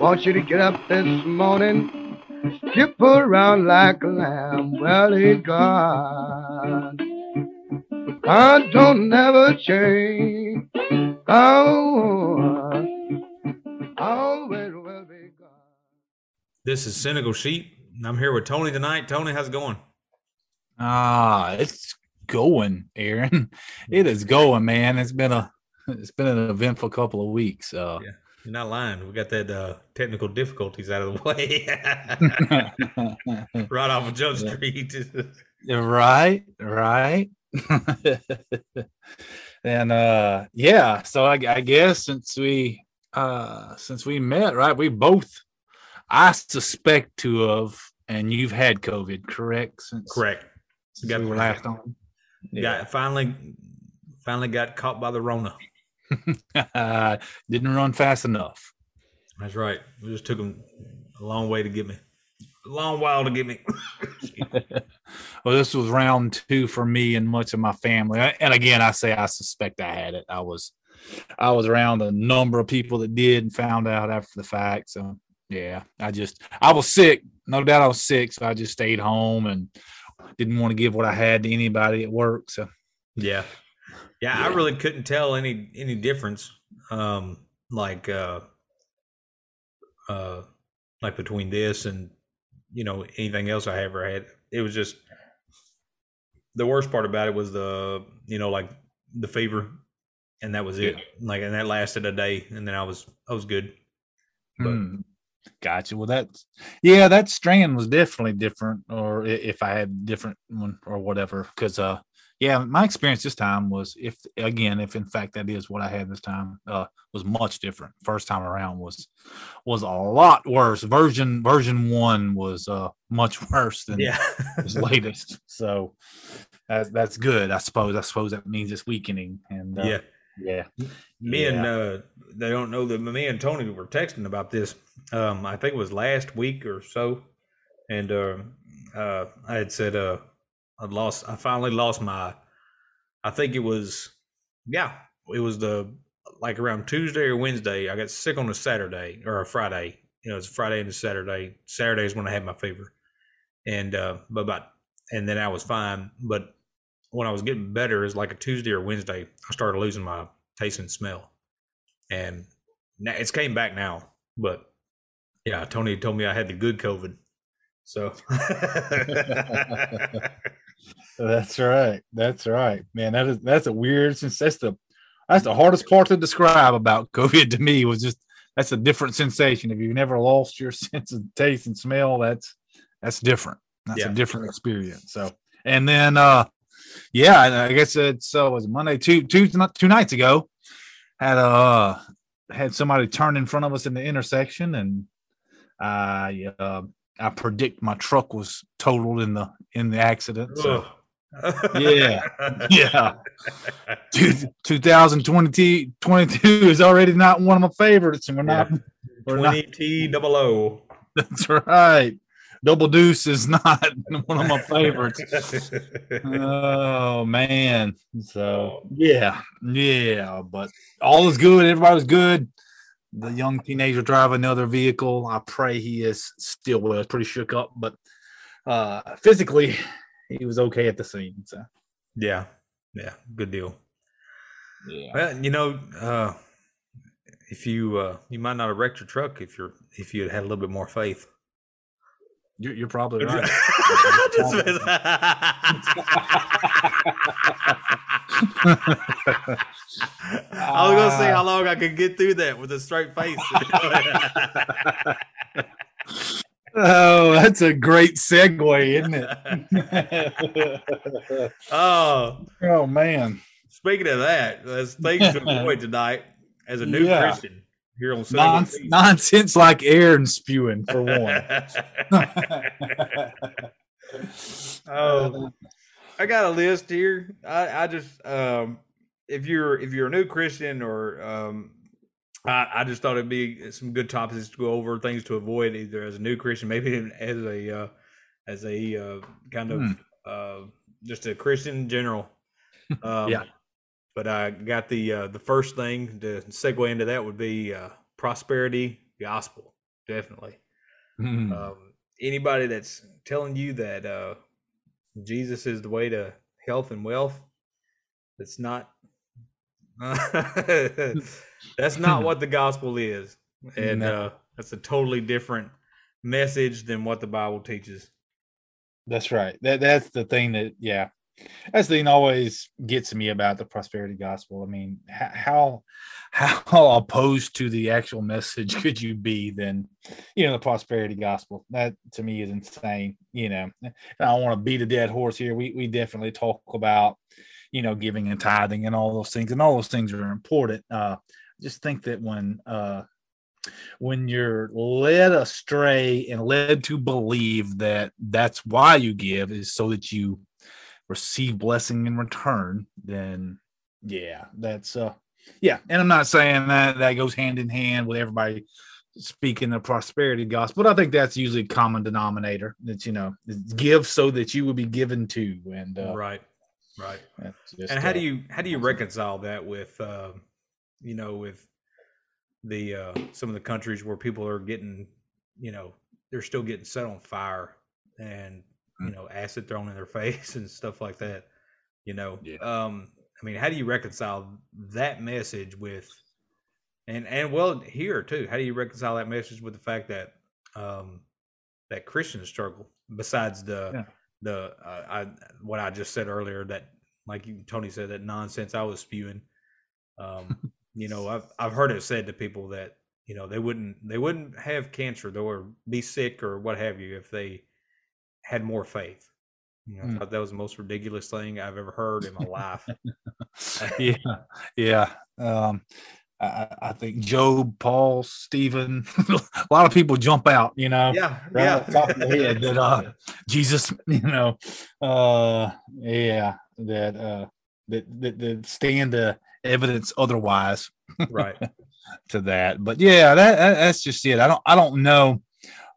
Want you to get up this morning, skip around like a lamb. Well, he's gone. God don't never change. God always will be gone. This is Cynical Sheep. and I'm here with Tony tonight. Tony, how's it going? Ah, it's going, Aaron. It is going, man. It's been a it's been an eventful couple of weeks. Uh, Yeah. You're not lying. We got that uh, technical difficulties out of the way. right off of Jump Street. right, right. and uh yeah, so I, I guess since we uh since we met, right, we both I suspect to have and you've had COVID, correct? Since Correct. since Got we were last on. Got finally finally got caught by the Rona. Didn't run fast enough. That's right. It just took them a long way to get me. A long while to get me. well, this was round two for me and much of my family. And again, I say I suspect I had it. I was, I was around a number of people that did and found out after the fact. So yeah, I just, I was sick. No doubt I was sick. So I just stayed home and didn't want to give what I had to anybody at work. So Yeah. Yeah, I really couldn't tell any any difference. Um like uh uh like between this and you know anything else I ever had. It was just the worst part about it was the you know like the fever and that was it. Like and that lasted a day and then I was I was good. But Hmm. Gotcha. Well, that's yeah, that strand was definitely different, or if I had a different one or whatever. Because uh, yeah, my experience this time was if again, if in fact that is what I had this time, uh, was much different. First time around was was a lot worse. Version version one was uh much worse than yeah. this latest. So that's that's good, I suppose. I suppose that means it's weakening. And uh, yeah. yeah, Me and uh, they don't know that me and Tony were texting about this. Um, I think it was last week or so, and uh, uh, I had said uh, I lost. I finally lost my. I think it was, yeah, it was the like around Tuesday or Wednesday. I got sick on a Saturday or a Friday. You know, it's Friday and a Saturday. Saturday is when I had my fever, and uh, but about and then I was fine. But when I was getting better, is like a Tuesday or Wednesday, I started losing my taste and smell, and now it's came back now. But yeah, Tony told me I had the good COVID, so That's right. That's right, man. That is that's a weird since that's the that's the hardest part to describe about COVID to me was just that's a different sensation. If you've never lost your sense of taste and smell, that's that's different. That's Yeah. a different experience. So and then uh yeah, I guess it's uh was it Monday two two two nights ago had uh had somebody turn in front of us in the intersection and I uh I predict my truck was totaled in the in the accident. So Yeah. yeah. Dude, 2022 is already not one of my favorites, and we're not. We're not twenty T double O. that's right. Double Deuce is not one of my favorites. oh man. So oh. yeah, yeah. But all is good. Everybody was good. The young teenager driving another vehicle. I pray he is still well. Pretty shook up, but uh physically he was okay at the scene. So Yeah, yeah, good deal. yeah. Well, you know, uh, if you uh, you might not have wrecked your truck if you're if you had had a little bit more faith. You're, you're probably right. I was gonna see how long I could get through that with a straight face. oh, that's a great segue, isn't it? oh, oh man, speaking of that, there's things to avoid tonight as a new Yeah. Christian here on Sunday. non- nonsense like Aaron spewing for one. oh, I got a list here. I, I just um, if you're if you're a new Christian or um, I, I just thought it'd be some good topics to go over, things to avoid either as a new Christian, maybe even as a uh, as a uh, kind of Hmm. uh, just a Christian in general. Um, Yeah. But I got the uh, the first thing to segue into that would be uh, prosperity gospel. definitely. Mm. Um, anybody that's telling you that uh, Jesus is the way to health and wealth, that's not. that's not what the gospel is, and No. uh, that's a totally different message than what the Bible teaches. That's right. That that's the thing that yeah, that's the thing that always gets me about the prosperity gospel. I mean, how how opposed to the actual message could you be than you know the prosperity gospel? That to me is insane. You know, and I don't want to beat a dead horse here. We we definitely talk about you know giving and tithing and all those things, and all those things are important. Uh, just think that when uh when you're led astray and led to believe that that's why you give is so that you receive blessing in return then yeah that's uh yeah and i'm not saying that that goes hand in hand with everybody speaking the prosperity gospel but i think that's usually a common denominator that you know give so that you will be given to and uh, right, right. just, and how uh, do you how do you reconcile that with uh, you know with the uh, some of the countries where people are getting you know they're still getting set on fire and you Mm. know acid thrown in their face and stuff like that you know Yeah. um i mean how do you reconcile that message with and and well here too how do you reconcile that message with the fact that um that christians struggle besides the Yeah. The uh, i what i just said earlier that like you, tony said that nonsense i was spewing um you know i've i've heard it said to people that you know they wouldn't they wouldn't have cancer though or be sick or what have you if they had more faith you know, I Mm. thought that was the most ridiculous thing I've ever heard in my life. yeah, yeah. Um, I, I- think Job, Paul, Stephen, a lot of people jump out. You know, yeah, right yeah. the top of the head that uh, Jesus, you know, uh, yeah, that uh, that that, that stand the evidence otherwise right. to that. But yeah, that, that that's just it. I don't I don't know.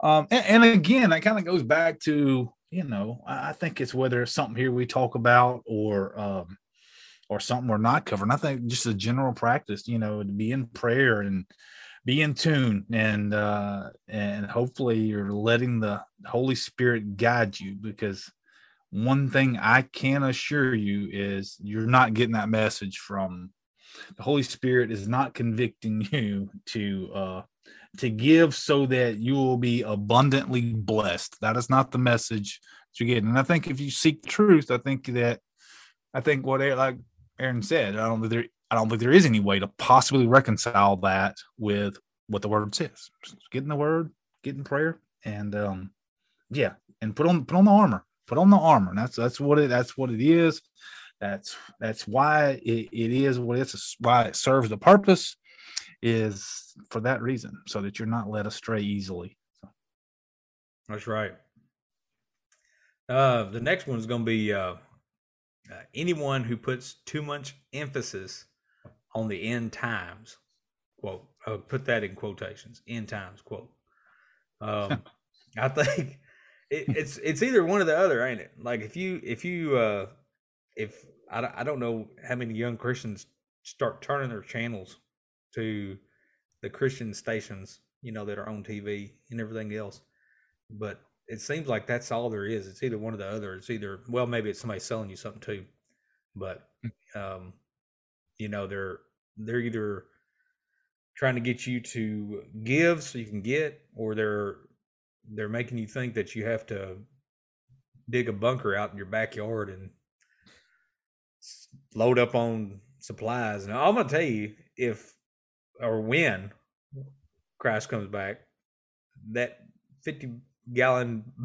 Um, and, and again, that kind of goes back to you know I, I think it's whether it's something here we talk about or um, or something we're not covering. I think just a general practice, you know, to be in prayer and be in tune and uh and hopefully you're letting the Holy Spirit guide you because one thing I can assure you is you're not getting that message from the Holy Spirit is not convicting you to uh to give so that you will be abundantly blessed. That is not the message you're getting. And I think if you seek truth, I think that I think what like Aaron said, I don't think there I don't think there is any way to possibly reconcile that with what the word says. Just get in the word, get in prayer, and um yeah, and put on put on the armor. Put on the armor. That's that's what it that's what it is. That's that's why it, it is what it's why it serves the purpose is for that reason, so that you're not led astray easily. So, That's right. Uh, the next one is going to be uh, uh, anyone who puts too much emphasis on the end times. Quote. Uh, put that in quotations. End times. Quote. Um, I think it, it's it's either one or the other, ain't it? Like if you if you uh, if I, I don't know how many young Christians start turning their channels to the Christian stations, you know, that are on TV and everything else. But it seems like that's all there is. It's either one or the other. It's either well, maybe it's somebody selling you something too, but um, you know, they're they're either trying to get you to give so you can get, or they're they're making you think that you have to dig a bunker out in your backyard and load up on supplies. Now I'm gonna tell you if or when Christ comes back, that fifty gallon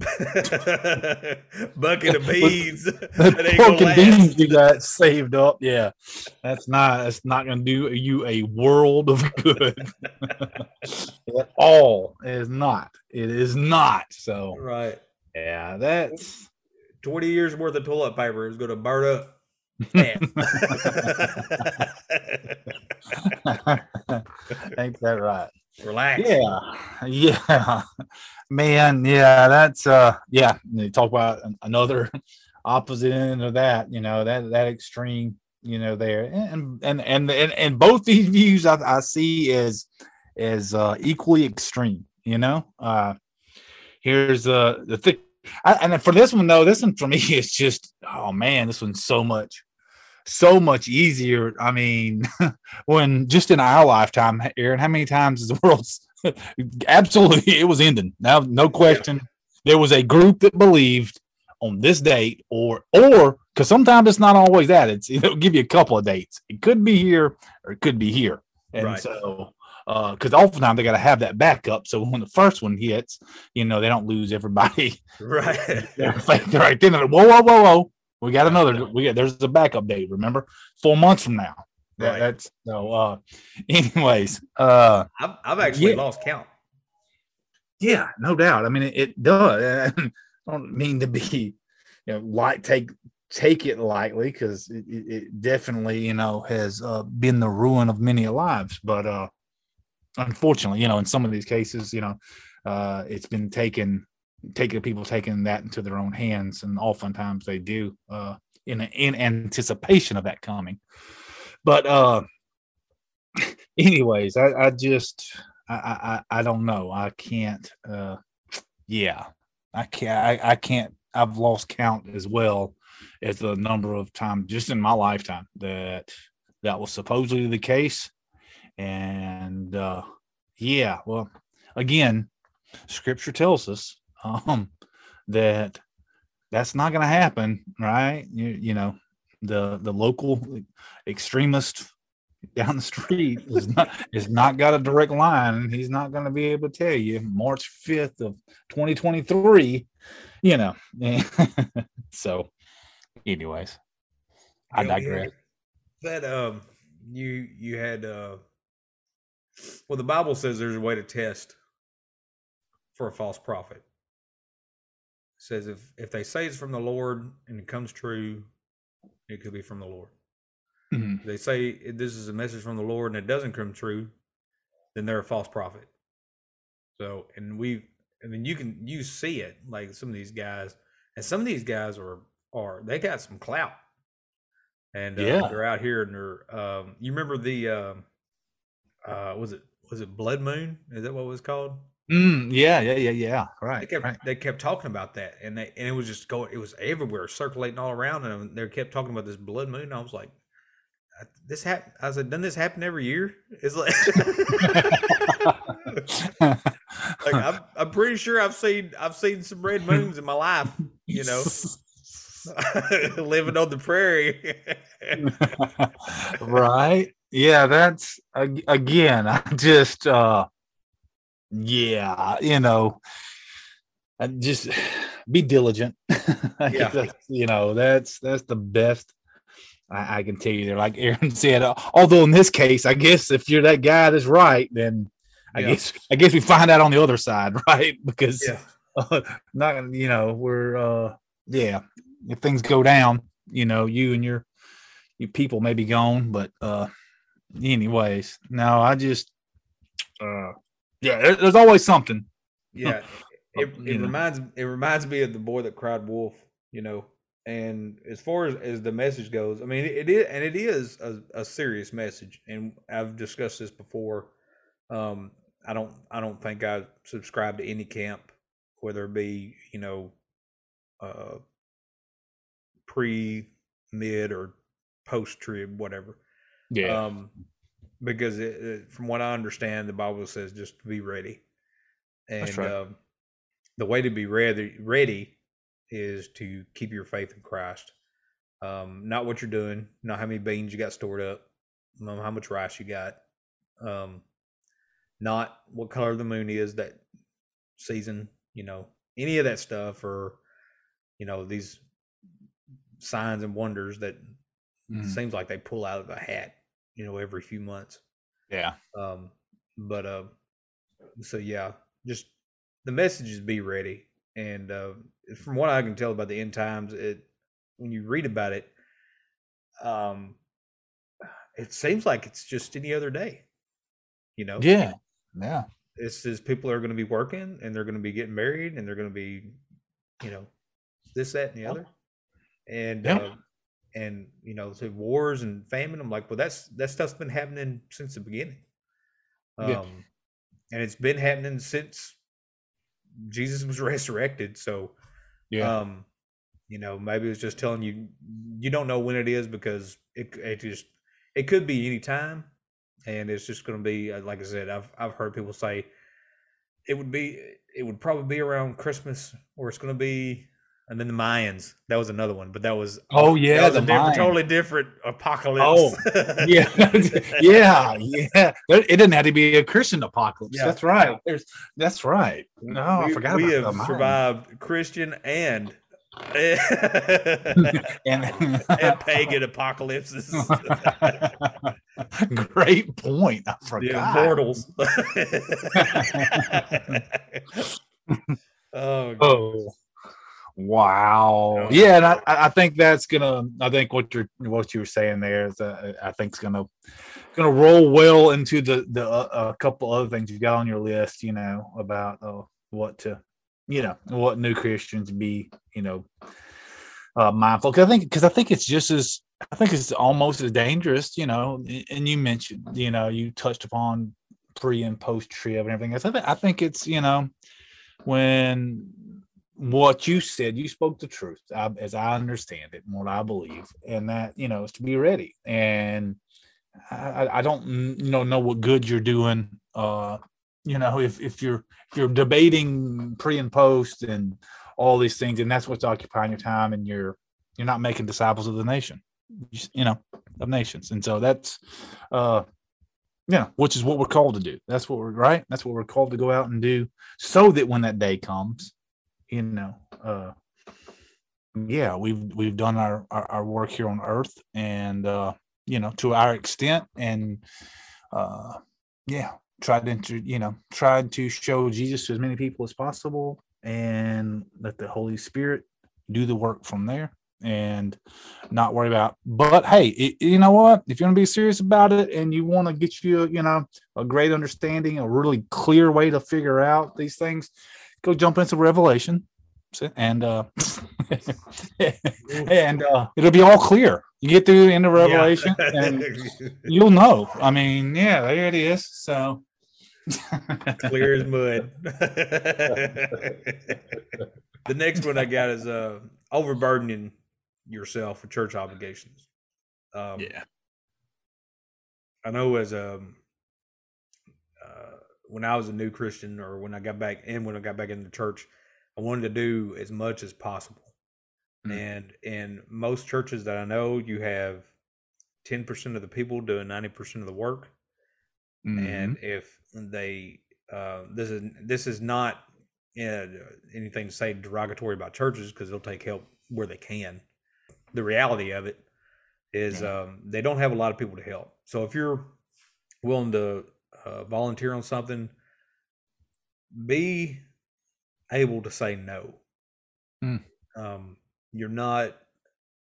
bucket of beans that ain't pork and beans you got saved up. Yeah, that's not that's not going to do you a world of good at all. It is not. It is not. So Right. yeah, that's 20 years worth of toilet paper is going to burn up. ain't that right? Relax. Yeah, yeah, man. Yeah, that's uh, yeah. You talk about another opposite end of that. You know that that extreme. You know there, and and and and, and both these views I, I see as as uh, equally extreme. You know, uh, here's uh, the thing. And for this one though, this one for me is just oh man, this one's so much, so much easier. I mean, when just in our lifetime, Aaron, how many times is the world's absolutely it was ending. Now, no question. There was a group that believed on this date, or or because sometimes it's not always that. It's it'll give you a couple of dates. It could be here or it could be here. And Right. so uh, because oftentimes they got to have that backup. So when the first one hits, you know, they don't lose everybody. Right. They're right then. like, Whoa, whoa, whoa, whoa. We got another. We got there's a backup date. Remember, four months from now. That- Right. That's so. uh Anyways, uh I've, I've actually Yeah. lost count. Yeah, no doubt. I mean, it, it does. I don't mean to be, you know, like take take it lightly because it, it, it definitely, you know, has uh, been the ruin of many lives. But uh, unfortunately, you know, in some of these cases, you know, uh, it's been taken, taking people taking that into their own hands, and oftentimes they do uh, in in anticipation of that coming. But uh, anyways, I, I just I, I I don't know. I can't. Uh, yeah, I can't. I, I can't. I've lost count as well as the number of times just in my lifetime that that was supposedly the case. And uh, yeah, well, again, Scripture tells us um, that that's not going to happen, right? You, you know, the the local extremist down the street is not is not got a direct line and he's not going to be able to tell you march 5th of 2023 you know so anyways i You know, digress That um, you you had uh, well, the Bible says there's a way to test for a false prophet. Says if if they say it's from the Lord and it comes true, it could be from the Lord. Mhm. If they say this is a message from the Lord and it doesn't come true, then they're a false prophet. So, and we, I mean, you can you see it like some of these guys, and some of these guys are are they got some clout, and uh, Yeah. they're out here and they're. Um, you remember the, um, uh, was it was it Blood Moon? Is that what it was called? Mm, yeah yeah yeah yeah They right, kept right. they kept talking about that, and they and it was just going. It was everywhere, circulating all around, and they kept talking about this blood moon. I was like, "This happened." I said, "Doesn't this happen every year?" It's like, like I'm, I'm pretty sure I've seen I've seen some red moons in my life. You know, living on the prairie. right yeah that's again i just uh yeah you know just be diligent Yeah. you know that's that's the best I, I can tell you there like aaron said uh, although in this case i guess if you're that guy that's right then i Yeah. guess i guess we find out on the other side right because yeah, uh, not you know we're uh yeah if things go down you know you and your your people may be gone but uh anyways no i just uh yeah there's always something yeah. It, it reminds it reminds me of the boy that cried wolf. You know, and as far as, as the message goes, I mean, it is and it is a, a serious message. And I've discussed this before. Um, I don't I don't think I subscribe to any camp, whether it be you know, uh, pre, mid, or post trib, whatever. Um, because it, it, from what I understand, the Bible says just to be ready, and That's right. um, the way to be ready ready is to keep your faith in Christ. Um, not what you're doing, not how many beans you got stored up, how much rice you got, um, not what color the moon is that season. You know, any of that stuff, or you know these signs and wonders that Mhm. seems like they pull out of a hat, you know, every few months. yeah Um, but uh, so yeah, just the message is be ready. And uh, from what I can tell about the end times, it when you read about it, um, it seems like it's just any other day. You know, yeah yeah it's just people are going to be working and they're going to be getting married and they're going to be, you know, this, that, and the other. And Yeah. uh, and you know, so wars and famine. I'm like, well, that's that stuff's been happening since the beginning. Um, Yeah. and it's been happening since Jesus was resurrected. So, Yeah. um, you know, maybe it's just telling you you don't know when it is because it it just it could be any time, and it's just going to be uh, like I said. I've I've heard people say it would be it would probably be around Christmas, or it's going to be, and then the Mayans. That was another one, but that was Oh, yeah, was the a different, totally different apocalypse. Oh, yeah, yeah, yeah. It didn't have to be a Christian apocalypse. Yeah. That's right. There's, that's right. No, I we, forgot we about have the survived Christian and and, and pagan apocalypses. Great point. I the forgot. immortals. oh, Oh, wow. Yeah, and I, I I think that's gonna. I think what you're what you were saying there is, uh, I think it's gonna gonna roll well into the the uh, a couple other things you've got on your list. You know about uh, what to, you know, what new Christians be. You know, uh, mindful. Cause I think because I think it's just as I think it's almost as dangerous. You know, and you mentioned, you know, you touched upon pre and post trib and everything else. I, th- I think it's you know when what you said, you spoke the truth as I understand it and what I believe, and that you know is to be ready. And I, I- don't you know know what good you're doing. Uh, you know, if if you're if you're debating pre and post and all these things, and that's what's occupying your time, and you're you're not making disciples of the nation, you you know, of nations, and so that's uh yeah, which is what we're called to do. That's what we're right. That's what we're called to go out and do, so that when that day comes, you know, uh, yeah, we've we've done our, our our work here on Earth, and uh, you know, to our extent, and uh, yeah, tried to you know tried to show Jesus to as many people as possible, and let the Holy Spirit do the work from there and not worry about but hey it, you know what? If you're going to be serious about it and you want to get you you know a great understanding a really clear way to figure out these things go jump into revelation. And uh and uh it'll be all clear. You get through the end of revelation and you'll know. I mean yeah there it is. So clear as mud. the next one I got is uh, overburdening yourself for church obligations. Um, yeah. I know as a uh, when I was a new Christian, or when I got back, and when I got back into church, I wanted to do as much as possible. Mm. And in most churches that I know, you have ten percent of the people doing ninety percent of the work. and Mhm. if they uh, this is this is not uh, anything to say derogatory about churches because they'll take help where they can. The reality of it is um, they don't have a lot of people to help. So if you're willing to uh, volunteer on something, be able to say no. Mm. Um, you're not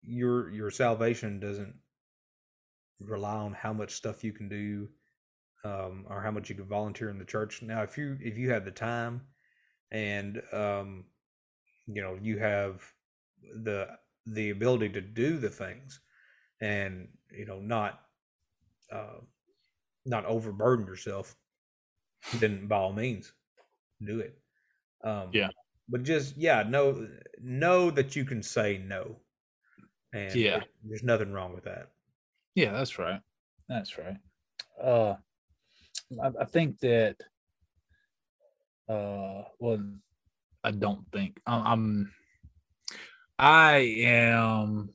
your your salvation doesn't rely on how much stuff you can do um, or how much you can volunteer in the church. Now, if you if you have the time and um, you know you have the the ability to do the things and you know not uh, not overburden yourself, then by all means do it. Um, Yeah. but just yeah, know know that you can say no, and Yeah. there's nothing wrong with that. Yeah, that's right. That's right. Uh, I, I think that. Uh, well, I don't think I'm. I am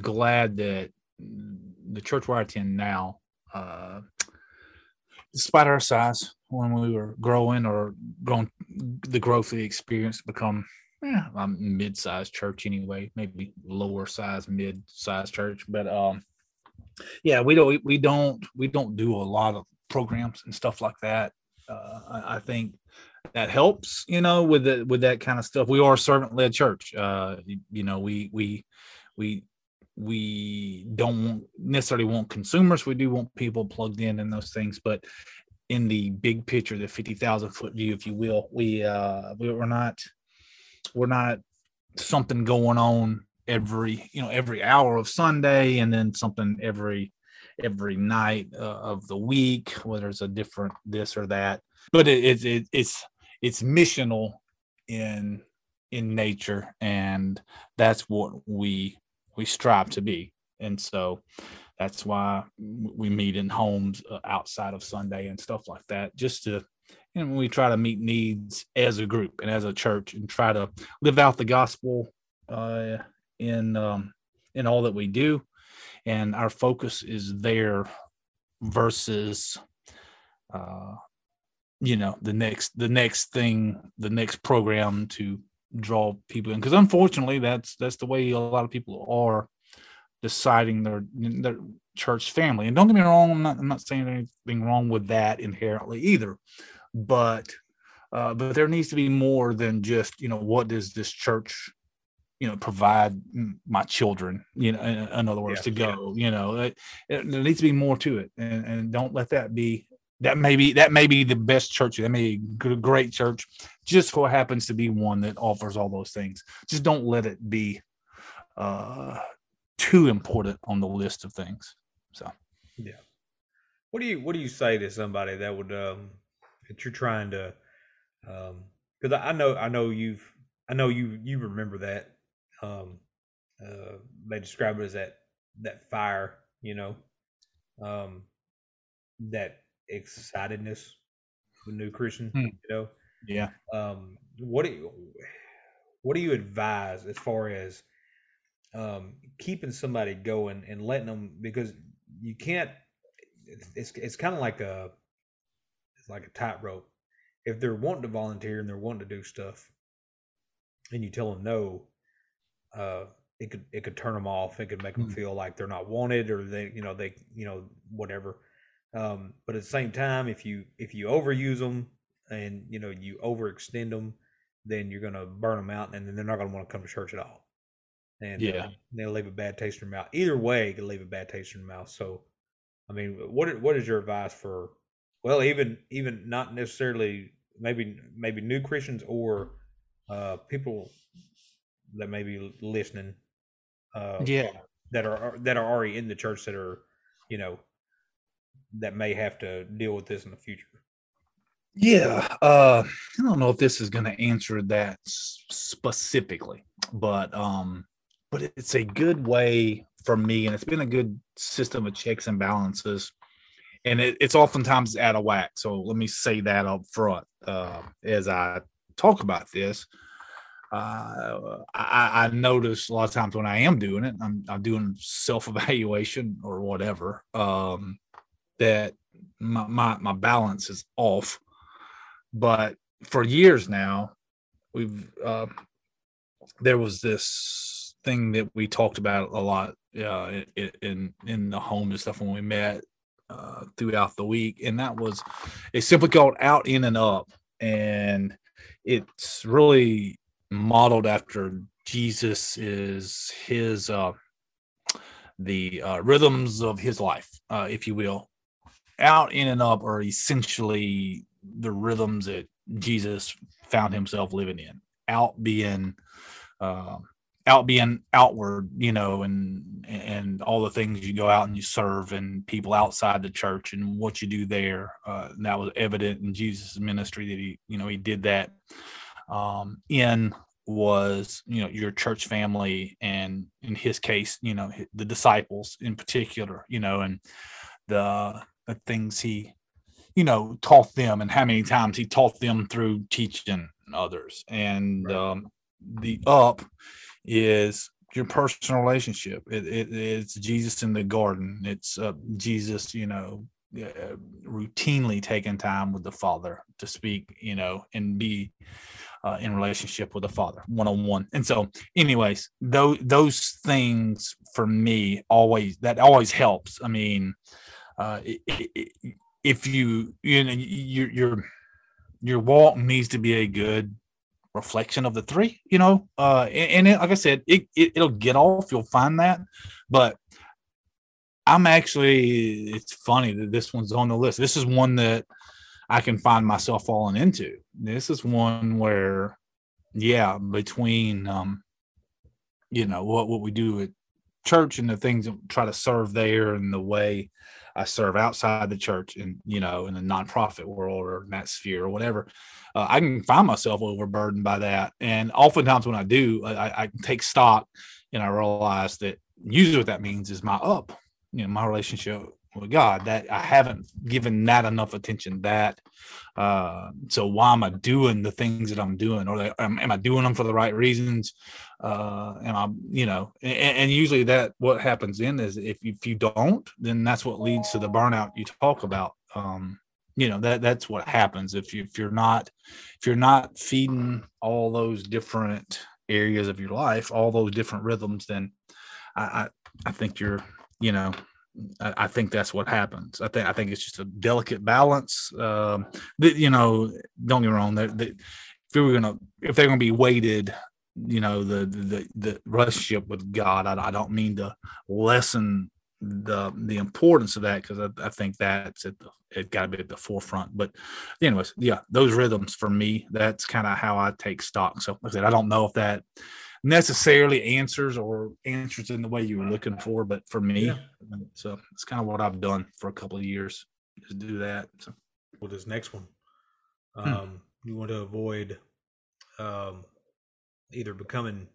glad that the church where I attend now, uh, despite our size, when we were growing or growing, the growth we experienced become yeah, I'm mid-sized church anyway, maybe lower size, mid-sized church, but um, yeah, we don't we don't we don't do a lot of programs and stuff like that. Uh, I, I think that helps, you know, with the with that kind of stuff. We are a servant-led church. Uh, you, you know, we we we we don't necessarily want consumers. We do want people plugged in and those things, but in the big picture, the fifty thousand foot view, if you will, we uh, we, we're not we're not something going on every you know every hour of sunday and then something every every night uh, of the week whether it's a different this or that but it, it, it it's it's missional in in nature and that's what we we strive to be. And so that's why we meet in homes uh, outside of sunday and stuff like that just to and we try to meet needs as a group and as a church and try to live out the gospel uh, in um, in all that we do. And our focus is there versus uh, you know the next the next thing the next program to draw people in because unfortunately that's that's the way a lot of people are deciding their their church family. And don't get me wrong i'm not, I'm not saying anything wrong with that inherently either. But uh, but there needs to be more than just you know what does this church you know provide my children you know in, in other words yeah, to go yeah. you know it, it, there needs to be more to it. And, and don't let that be that may be that may be the best church that may be a great church just so happens to be one that offers all those things. Just don't let it be uh too important on the list of things so. Yeah. What do you what do you say to somebody that would um that you're trying to um because I know I know you've I know you you remember that um uh they describe it as that that fire you know um that excitedness a new Christian, hmm. you know. Yeah. Um, what do you what do you advise as far as um, keeping somebody going and letting them because you can't. It's it's kind of like a it's like a tightrope. If they're wanting to volunteer and they're wanting to do stuff, and you tell them no, uh, it could it could turn them off. It could make them hmm. feel like they're not wanted or they you know they you know whatever. Um, but at the same time, if you if you overuse them and you know you overextend them, then you're gonna burn them out, and then they're not gonna want to come to church at all. And uh, yeah, uh, they'll leave a bad taste in their mouth. Either way, it can leave a bad taste in their mouth. So, I mean, what what is your advice for? Well, even even not necessarily maybe maybe new Christians or uh, people that may be listening. Uh, yeah, that are that are already in the church that are, you know, that may have to deal with this in the future? Yeah, uh, I don't know if this is going to answer that specifically, but um, but it's a good way for me, and it's been a good system of checks and balances, and it, it's oftentimes out of whack. So let me say that up front uh, as I talk about this. Uh, I, I, notice a lot of times when I am doing it, I'm, I'm doing self evaluation or whatever. Um, that my, my, my balance is off. But for years now, we've uh, there was this thing that we talked about a lot uh, in in the home and stuff when we met uh, throughout the week, and that was it's simply called out in and up, and it's really modeled after Jesus is his uh, the uh, rhythms of his life, uh, if you will, out in and up are essentially the rhythms that Jesus found himself living in. Out being, uh, out being outward, you know, and and all the things you go out and you serve and people outside the church and what you do there. Uh, that was evident in Jesus' ministry that he, you know, he did that. Um, in was you know your church family and in his case you know the disciples in particular you know and the the things he, you know, taught them and how many times he taught them through teaching others. And right. um, the up is your personal relationship. It, it, it's Jesus in the garden. It's uh, Jesus, you know, uh, routinely taking time with the Father to speak, you know, and be uh, in relationship with the Father, one on one. And so, anyways, those those things for me always that always helps. I mean, uh, if you you know your your your walk needs to be a good reflection of the three you know? Uh and, and it, like i said it, it it'll get off. You'll find that. But i'm actually it's funny that this one's on the list. This is one that i can find myself falling into. This is one where yeah between um you know what what we do at church and the things that try to serve there and the way I serve outside the church and you know in the nonprofit world or in that sphere or whatever, uh, I can find myself overburdened by that. And oftentimes when I do, I, I take stock and I realize that usually what that means is my up, you know, my relationship with God that I haven't given that enough attention. That uh, so why am I doing the things that I'm doing, or am, am, I doing them for the right reasons? Uh, am I, you know, and, and, usually that what happens then is if if you don't, then that's what leads to the burnout you talk about. Um, you know that that's what happens if you if you're not if you're not feeding all those different areas of your life, all those different rhythms, then I I, I think you're you know I, I, think that's what happens. I think I think it's just a delicate balance. Um, that you know, don't get me wrong. That, if we were gonna, if they're gonna be weighted, you know, the the the relationship with God, I, I don't mean to lessen the the importance of that because I, I, think that's at the, it got to be at the forefront. But anyways, yeah, those rhythms for me, that's kind of how I take stock. So like I said, I don't know if that necessarily answers or answers in the way you were looking for, but for me, yeah. so it's kind of what I've done for a couple of years is do that. So. Well, this next one, hmm. um, hmm. you want to avoid um, either becoming,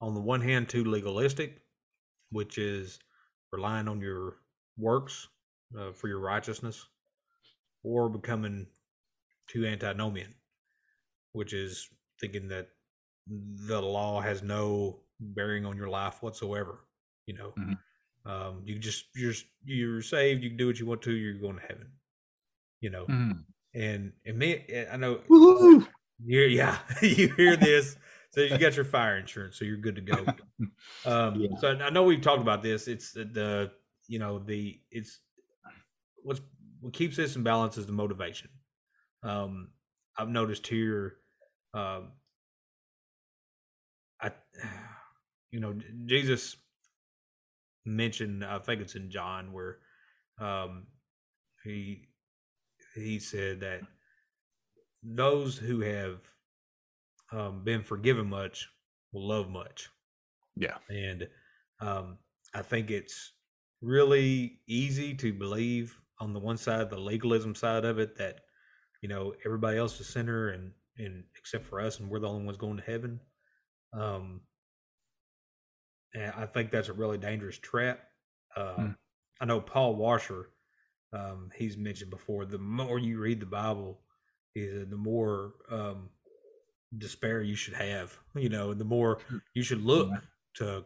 on the one hand, too legalistic, which is relying on your works uh, for your righteousness, or becoming too antinomian, which is thinking that the law has no bearing on your life whatsoever. You know, mm-hmm. um, you just you're you're saved. You can do what you want to. You're going to heaven. You know, mm-hmm. and and me, eh, I know. Woo-hoo! You yeah, you hear this. so you got your fire insurance, so you're good to go. Um, yeah. So I know we've talked about this. It's the, the you know the it's what's what keeps this in balance is the motivation. Um, I've noticed here, um, I, you know, Jesus mentioned, I think it's in John where um, he he said that those who have um, been forgiven much will love much. Yeah, and um, I think it's really easy to believe on the one side, the legalism side of it, that you know everybody else is sinner and and except for us, and we're the only ones going to heaven. Um, and I think that's a really dangerous trap. Uh, hmm. I know Paul Washer, um, he's mentioned before. The more you read the Bible, is the more um, despair you should have. You know, and the more you should look to,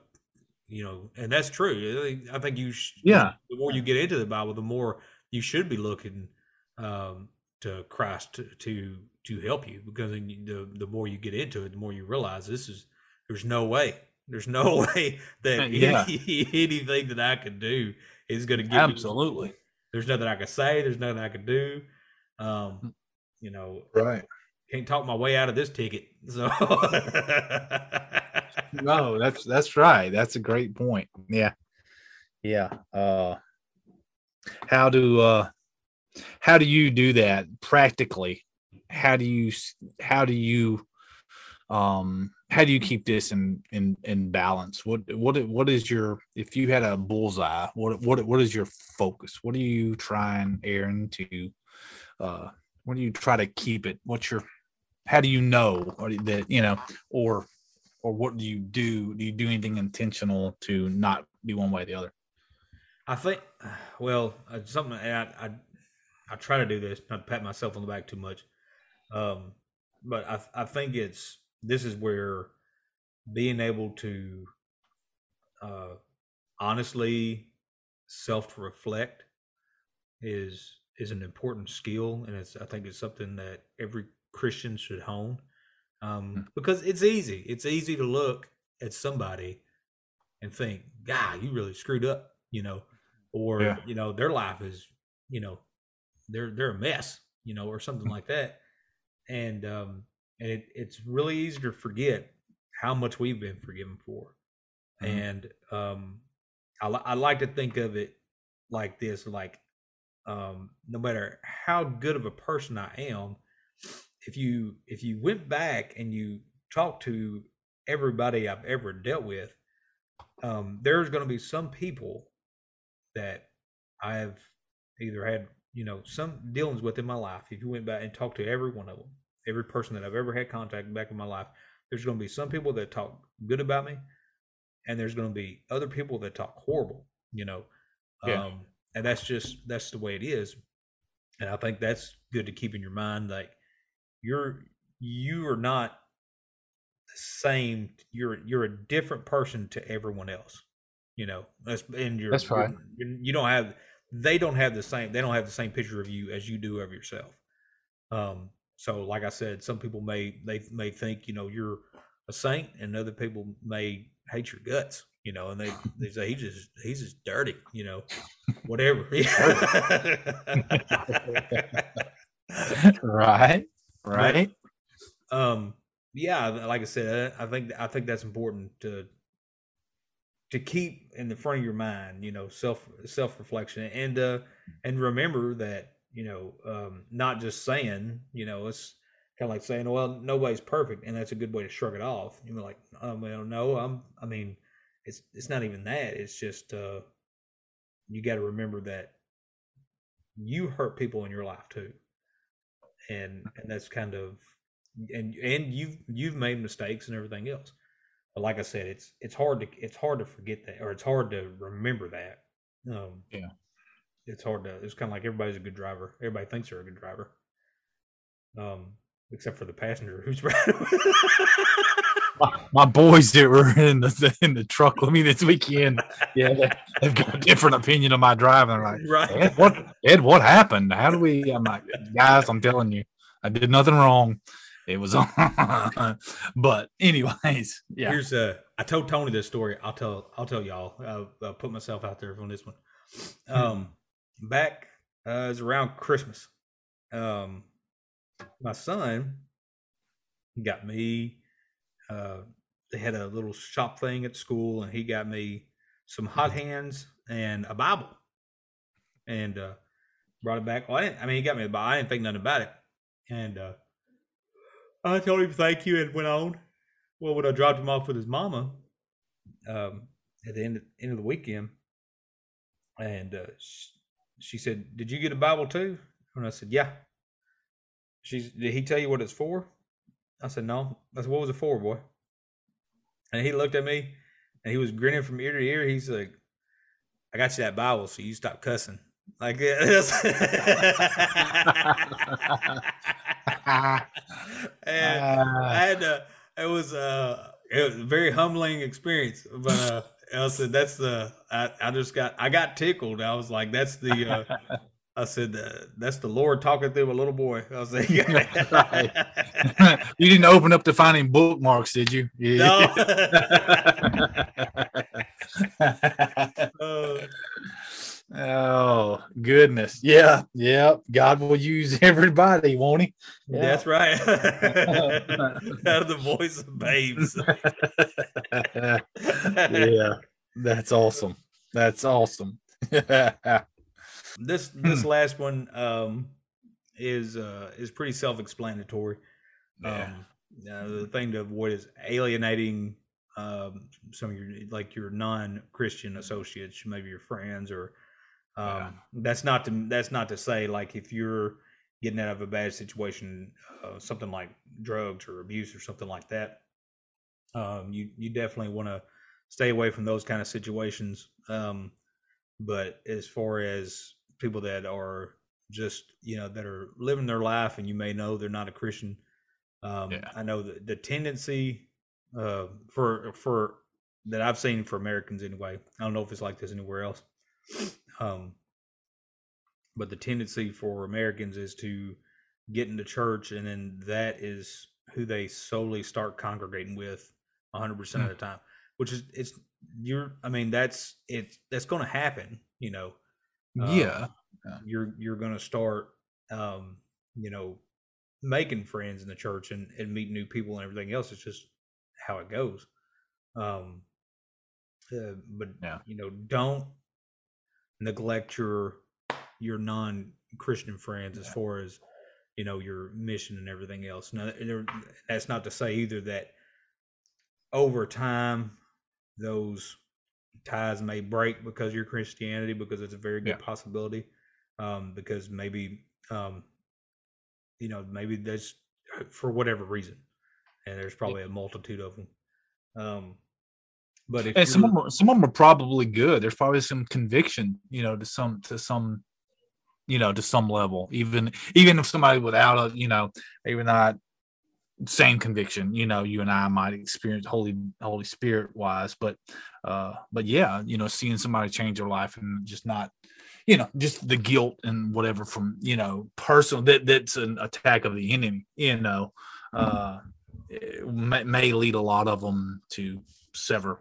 you know, and that's true. I think you, sh- yeah. The more you get into the Bible, the more you should be looking um, to Christ to, to to help you because the the more you get into it, the more you realize this is there's no way. There's no way that yeah. any, anything that I can do is going to give you. absolutely. Me, there's nothing I can say. There's nothing I can do. Um, mm. You know, right? Can't talk my way out of this ticket. So no, that's that's right. That's a great point. Yeah, yeah. Uh, how do uh, how do you do that practically? How do you how do you um how do you keep this in in in balance what what what is your if you had a bullseye what what what is your focus what are you trying aaron to uh what do you try to keep it? What's your how do you know that you know or or what do you do? Do you do anything intentional to not be one way or the other? I think well uh, something I, I i try to do this not pat myself on the back too much. Um but i i think it's this is where being able to uh, honestly self reflect is is an important skill, and it's I think it's something that every Christian should hone um, hmm. because it's easy. It's easy to look at somebody and think, "God, you really screwed up," you know, or yeah. you know, their life is, you know, they're they're a mess, you know, or something hmm. like that. And um, and it, it's really easy to forget how much we've been forgiven for. Mm-hmm. And um, I, I like to think of it like this: like um, no matter how good of a person I am, if you if you went back and you talked to everybody I've ever dealt with, um, there's going to be some people that I have either had, you know, some dealings with in my life. If you went back and talked to every one of them, every person that I've ever had contact back in my life, there's going to be some people that talk good about me, and there's going to be other people that talk horrible. You know, Yeah. um, and that's just that's the way it is. And I think that's good to keep in your mind. Like you're you are not the same. You're you're a different person to everyone else. You know, that's and you're That's right. you're- you don't have they don't have the same they don't have the same picture of you as you do of yourself. Um, so like I said, some people may they may think you know you're a saint, and other people may hate your guts. You know, and they they say he just he's just dirty. You know, whatever. right. Right. um yeah like i said i think i think that's important to to keep in the front of your mind you know self self reflection and uh and remember that you know um not just saying you know it's kind of like saying well nobody's perfect and that's a good way to shrug it off you're like oh well no i'm i mean it's it's not even that it's just uh you got to remember that you hurt people in your life too. And and that's kind of and and you've you've made mistakes and everything else. But like i said it's it's hard to it's hard to forget that or it's hard to remember that. Um Yeah. it's hard to it's kind of like everybody's a good driver. Everybody thinks they're a good driver. Um except for the passenger who's riding My, my boys that were in the in the truck with me this weekend, yeah, they, they've got a different opinion of my driving. Like, right Ed, what Ed, what happened? How do we? I'm like, guys, I'm telling you, I did nothing wrong. It was on. but anyways, yeah. Here's uh I told Tony this story. I'll tell I'll tell y'all. I'll, I'll put myself out there on this one. Um back uh it was around Christmas. Um my son got me uh they had a little shop thing at school and he got me some hot hands and a Bible. And uh brought it back. Well, I didn't I mean he got me a Bible. I didn't think nothing about it. And uh I told him thank you and went on. Well, when I dropped him off with his mama, um, at the end end of the weekend, and uh, she, she said, "Did you get a Bible too?" And I said, "Yeah." She's. Did he tell you what it's for? I said, "No." I said, "What was it for, boy?" And he looked at me, and he was grinning from ear to ear. He's like, "I got you that Bible, so you stop cussing." Like and I had to. It was uh, it was a very humbling experience, but uh, I said that's the. I, I just got I got tickled. I was like, that's the. Uh, I said uh, that's the Lord talking through a little boy. I was like, you didn't open up to finding bookmarks, did you? no. Uh, oh goodness. Yeah, yeah. God will use everybody, won't he? Yeah. That's right. Out of the voice of babes. yeah. That's awesome. That's awesome. This this last one um is uh is pretty self-explanatory Yeah. um uh, the thing to avoid is alienating um some of your like your non-christian associates maybe your friends or um Yeah. that's not to that's not to say like if you're getting out of a bad situation uh, something like drugs or abuse or something like that um you you definitely want to stay away from those kind of situations um but as far as people that are just you know that are living their life and you may know they're not a christian um Yeah. i know that the tendency uh for for that i've seen for americans anyway i don't know if it's like this anywhere else um but the tendency for americans is to get into church and then that is who they solely start congregating with 100% Hmm. of the time which is it's you're i mean that's it's that's going to happen you know um, yeah. you're you're going to start um you know making friends in the church and and meet new people and everything else. It's just how it goes. Um uh, but Yeah. you know don't neglect your your non-christian friends as far as you know your mission and everything else. Now that's not to say either that over time those ties may break because your Christianity, because it's a very good Yeah. possibility. Um, because maybe, um, you know, maybe that's for whatever reason, and there's probably a multitude of them. Um, but if And some of them, are, some of them are probably good. There's probably some conviction, you know, to some to some, you know, to some level. Even even if somebody without a, you know, maybe not same conviction, you know, you and I might experience Holy Holy Spirit wise, but uh, but yeah, you know, seeing somebody change their life and just not, you know, just the guilt and whatever from you know personal that that's an attack of the enemy, you know, uh, may, may lead a lot of them to sever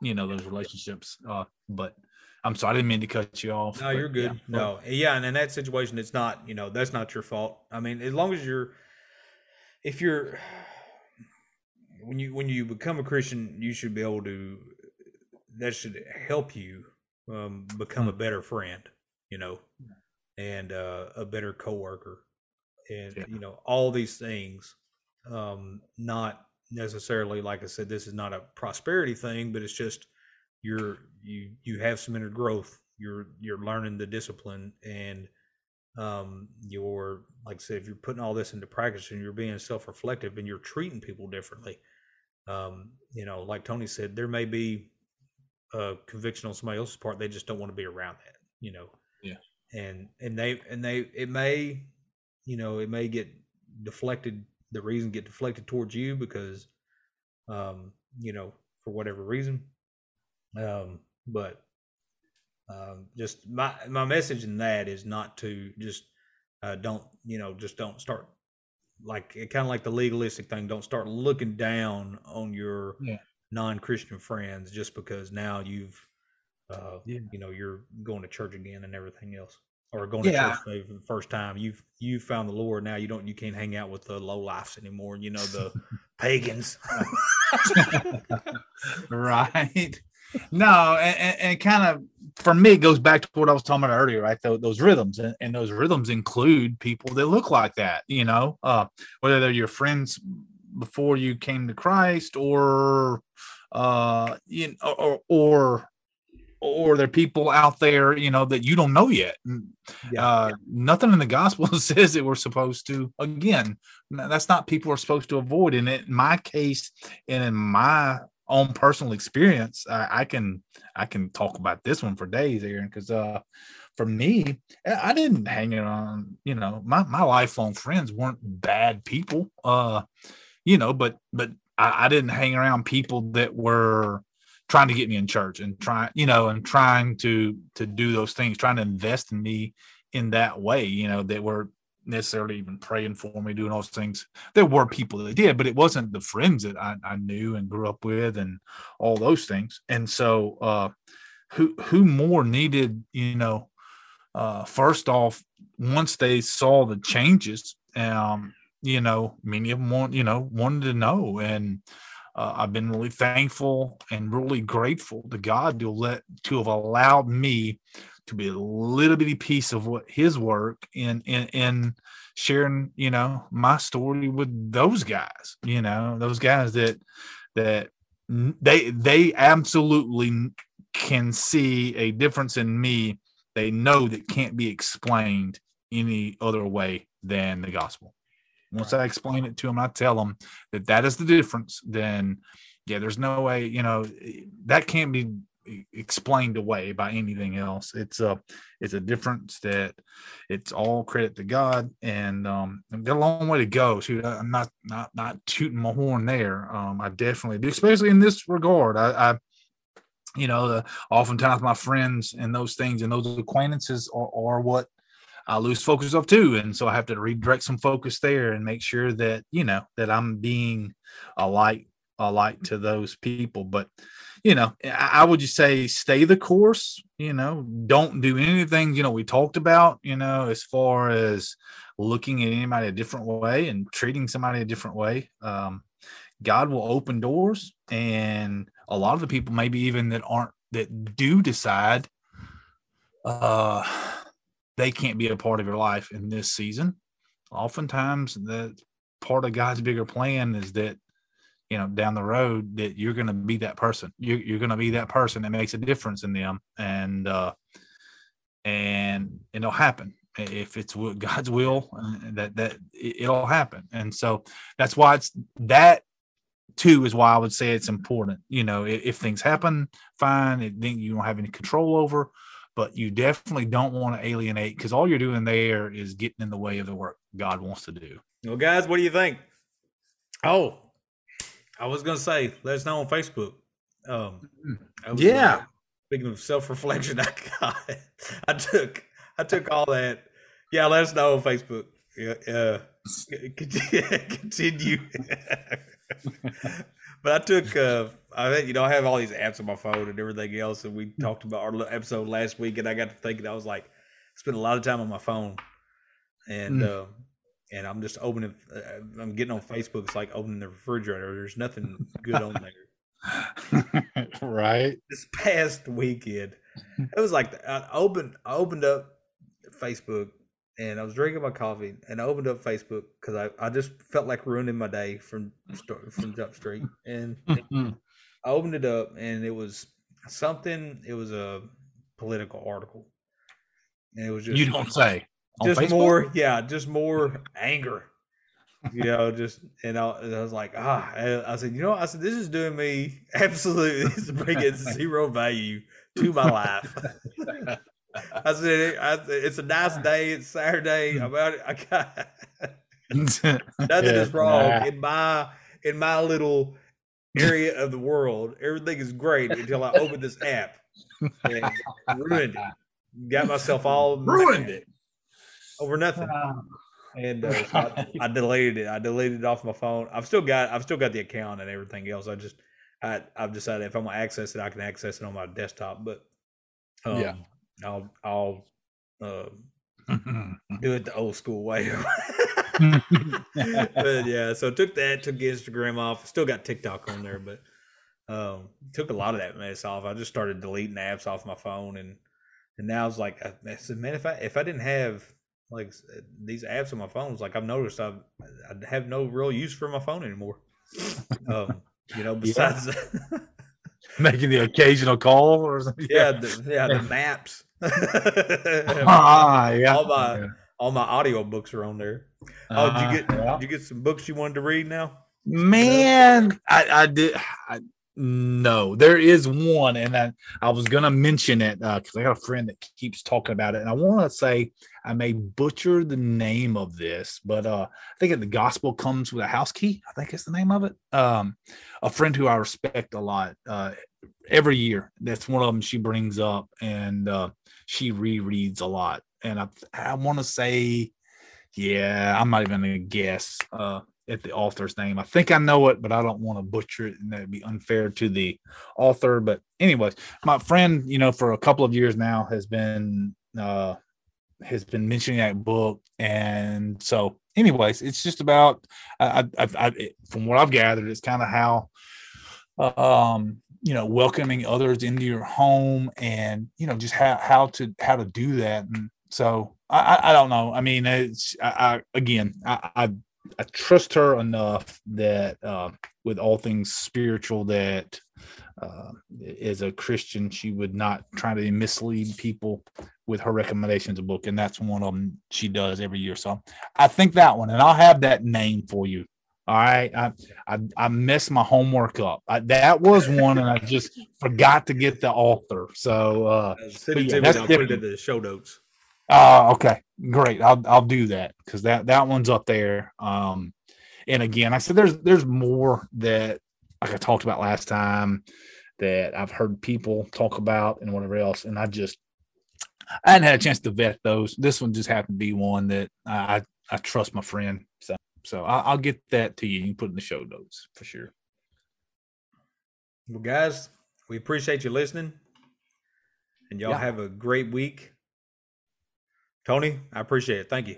you know those relationships uh but i'm sorry i didn't mean to cut you off No, but you're good. yeah. no, yeah, and in that situation, it's not. You know, that's not your fault. I mean, as long as you're, if you're, when you when you become a Christian, you should be able to. That should help you um, become a better friend. You know, and uh, a better coworker, and Yeah. you know all these things. Um, not necessarily, like I said, this is not a prosperity thing, but it's just you're you you have some inner growth you're you're learning the discipline and um you're like i said if you're putting all this into practice and you're being self-reflective and you're treating people differently um you know like tony said there may be a conviction on somebody else's part they just don't want to be around that you know Yeah. and and they and they it may you know it may get deflected the reason get deflected towards you because um you know for whatever reason um, but um, just my my message in that is not to just uh, don't you know just don't start like kind of like the legalistic thing. Don't start looking down on your Yeah. non-Christian friends just because now you've uh, Yeah. you know you're going to church again and everything else. Or going Yeah. to church maybe for the first time, you've you found the Lord. Now you don't, you can't hang out with the low lifes anymore. You know the pagans. right no and, and, and kind of for me it goes back to what i was talking about earlier right? Tho- those rhythms and, and those rhythms include people that look like that you know? Uh whether they're your friends before you came to christ or uh you know or or or they're people out there you know that you don't know yet. Yeah. uh nothing in the gospel says that we're supposed to again that's not people are supposed to avoid. It in my case and in my own personal experience i, I can i can talk about this one for days aaron because uh for me i I didn't hang it on. you know my, my lifelong friends weren't bad people uh you know but but I, I didn't hang around people that were trying to get me in church and trying you know and trying to to do those things trying to invest in me in that way you know that were necessarily even praying for me doing all those things. There were people that did but it wasn't the friends that I, I knew and grew up with and all those things. And so uh who who more needed you know uh first off once they saw the changes um you know many of them want you know wanted to know. And uh, I've been really thankful and really grateful to God to let to have allowed me to be a little bitty piece of what His work in in in sharing, you know, my story with those guys. You know, those guys that that they they absolutely can see a difference in me. They know that can't be explained any other way than the gospel. Once I explain it to them, I tell them that that is the difference. Then, yeah, there's no way, you know, that can't be explained away by anything else. It's a, it's a difference that it's all credit to God, and um, I've got a long way to go. I- I'm not, not, not tooting my horn there. Um, I definitely do, especially in this regard. I, I you know, the, oftentimes my friends and those things and those acquaintances are, are what I lose focus of too. And so I have to redirect some focus there and make sure that, you know, that I'm being a light, a light to those people. But, you know, I, would just say stay the course, you know, don't do anything, you know, we talked about, you know, as far as looking at anybody a different way and treating somebody a different way. Um, God will open doors and a lot of the people maybe even that aren't that do decide uh they can't be a part of your life in this season. Oftentimes, that part of God's bigger plan is that you know, down the road that you're going to be that person. You're, you're going to be that person that makes a difference in them. And, uh, and it'll happen if it's God's will uh, that, that it'll happen. And so that's why it's that too is why I would say it's important. You know, if, if things happen, fine. Then you don't have any control over, but you definitely don't want to alienate because all you're doing there is getting in the way of the work God wants to do. Well, guys, what do you think? Oh, I was gonna say, let us know on Facebook. Um, was, yeah. Speaking of self reflection, I got, I took, I took all that. Yeah, let us know on Facebook. Yeah, uh, continue. but I took, uh, I you know, I have all these apps on my phone and everything else, and we talked about our little episode last week, and I got to thinking, I was like, I spent a lot of time on my phone, and. Mm. Uh, and I'm just opening. Uh, I'm getting on Facebook. It's like opening the refrigerator. There's nothing good on there. right. This past weekend, it was like I opened. I opened up Facebook and I was drinking my coffee and I opened up Facebook because I, I just felt like ruining my day from from Jump Street and I opened it up and it was something. It was a political article and it was just you don't say just Facebook? more, yeah, just more anger. You know, just and I, and I was like, ah, I said, you know, I said this is doing me absolutely is bringing zero value to my life. I said, I, it's a nice day. It's Saturday. I'm out. I got nothing yeah, is wrong nah. in my in my little area of the world. Everything is great until I open this app and ruined it. Got myself all ruined it over nothing. And uh, so I, I, deleted it. I deleted it off my phone. I've still got I've still got the account and everything else. I just I I've decided if I'm gonna access it, I can access it on my desktop. But um, yeah, I'll I'll uh, do it the old school way. but yeah, so took that, took Instagram off. Still got TikTok on there, but um, took a lot of that mess off. I just started deleting apps off my phone, and and now it's like I said, man, if I if I didn't have like these apps on my phones, like I've noticed, I've, I have no real use for my phone anymore. um, you know, besides yeah. making the occasional call or something. Yeah, the, yeah, the maps. ah, yeah. All my yeah. all my audio books are on there. Oh, did you uh, get yeah. did you get some books you wanted to read now? Man, I, I did. I, no, there is one, and I, I was gonna mention it because uh, I got a friend that keeps talking about it, and I want to say I may butcher the name of this, but uh, I think the gospel comes with a house key. I think it's the name of it. Um, a friend who I respect a lot. Uh, every year, that's one of them she brings up, and uh, she rereads a lot. And I, I want to say, yeah, I'm not even gonna guess. Uh, at the author's name. I think I know it, but I don't want to butcher it and that'd be unfair to the author. But anyways, my friend, you know, for a couple of years now has been uh has been mentioning that book. And so anyways, it's just about I, I, I from what I've gathered, it's kind of how um you know welcoming others into your home and you know just how how to how to do that and so I, I don't know. I mean, it's I, I again, I, I I trust her enough that uh, with all things spiritual that uh, as a Christian she would not try to mislead people with her recommendations of book, and that's one of them she does every year. So I think that one, and I'll have that name for you. All right, I I, I messed my homework up. I, that was one, and I just forgot to get the author. So uh, yeah, to. I'll put it in the show notes. Uh, okay, great. I'll I'll do that because that that one's up there. Um, and again, I said there's there's more that like I talked about last time that I've heard people talk about and whatever else, and I just I hadn't had a chance to vet those. This one just happened to be one that I I trust my friend, so so I, will get that to you. You can put in the show notes for sure. Well, guys, we appreciate you listening, and y'all yeah. have a great week. Tony, I appreciate it. Thank you.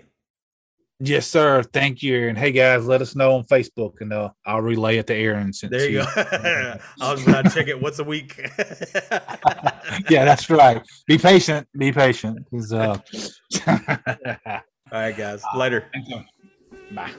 Yes, sir. Thank you. And hey, guys, let us know on Facebook, and uh, I'll relay it to Aaron. Since there you go. I was going to check it once a week. yeah, that's right. Be patient. Be patient. Uh... All right, guys. Later. Bye.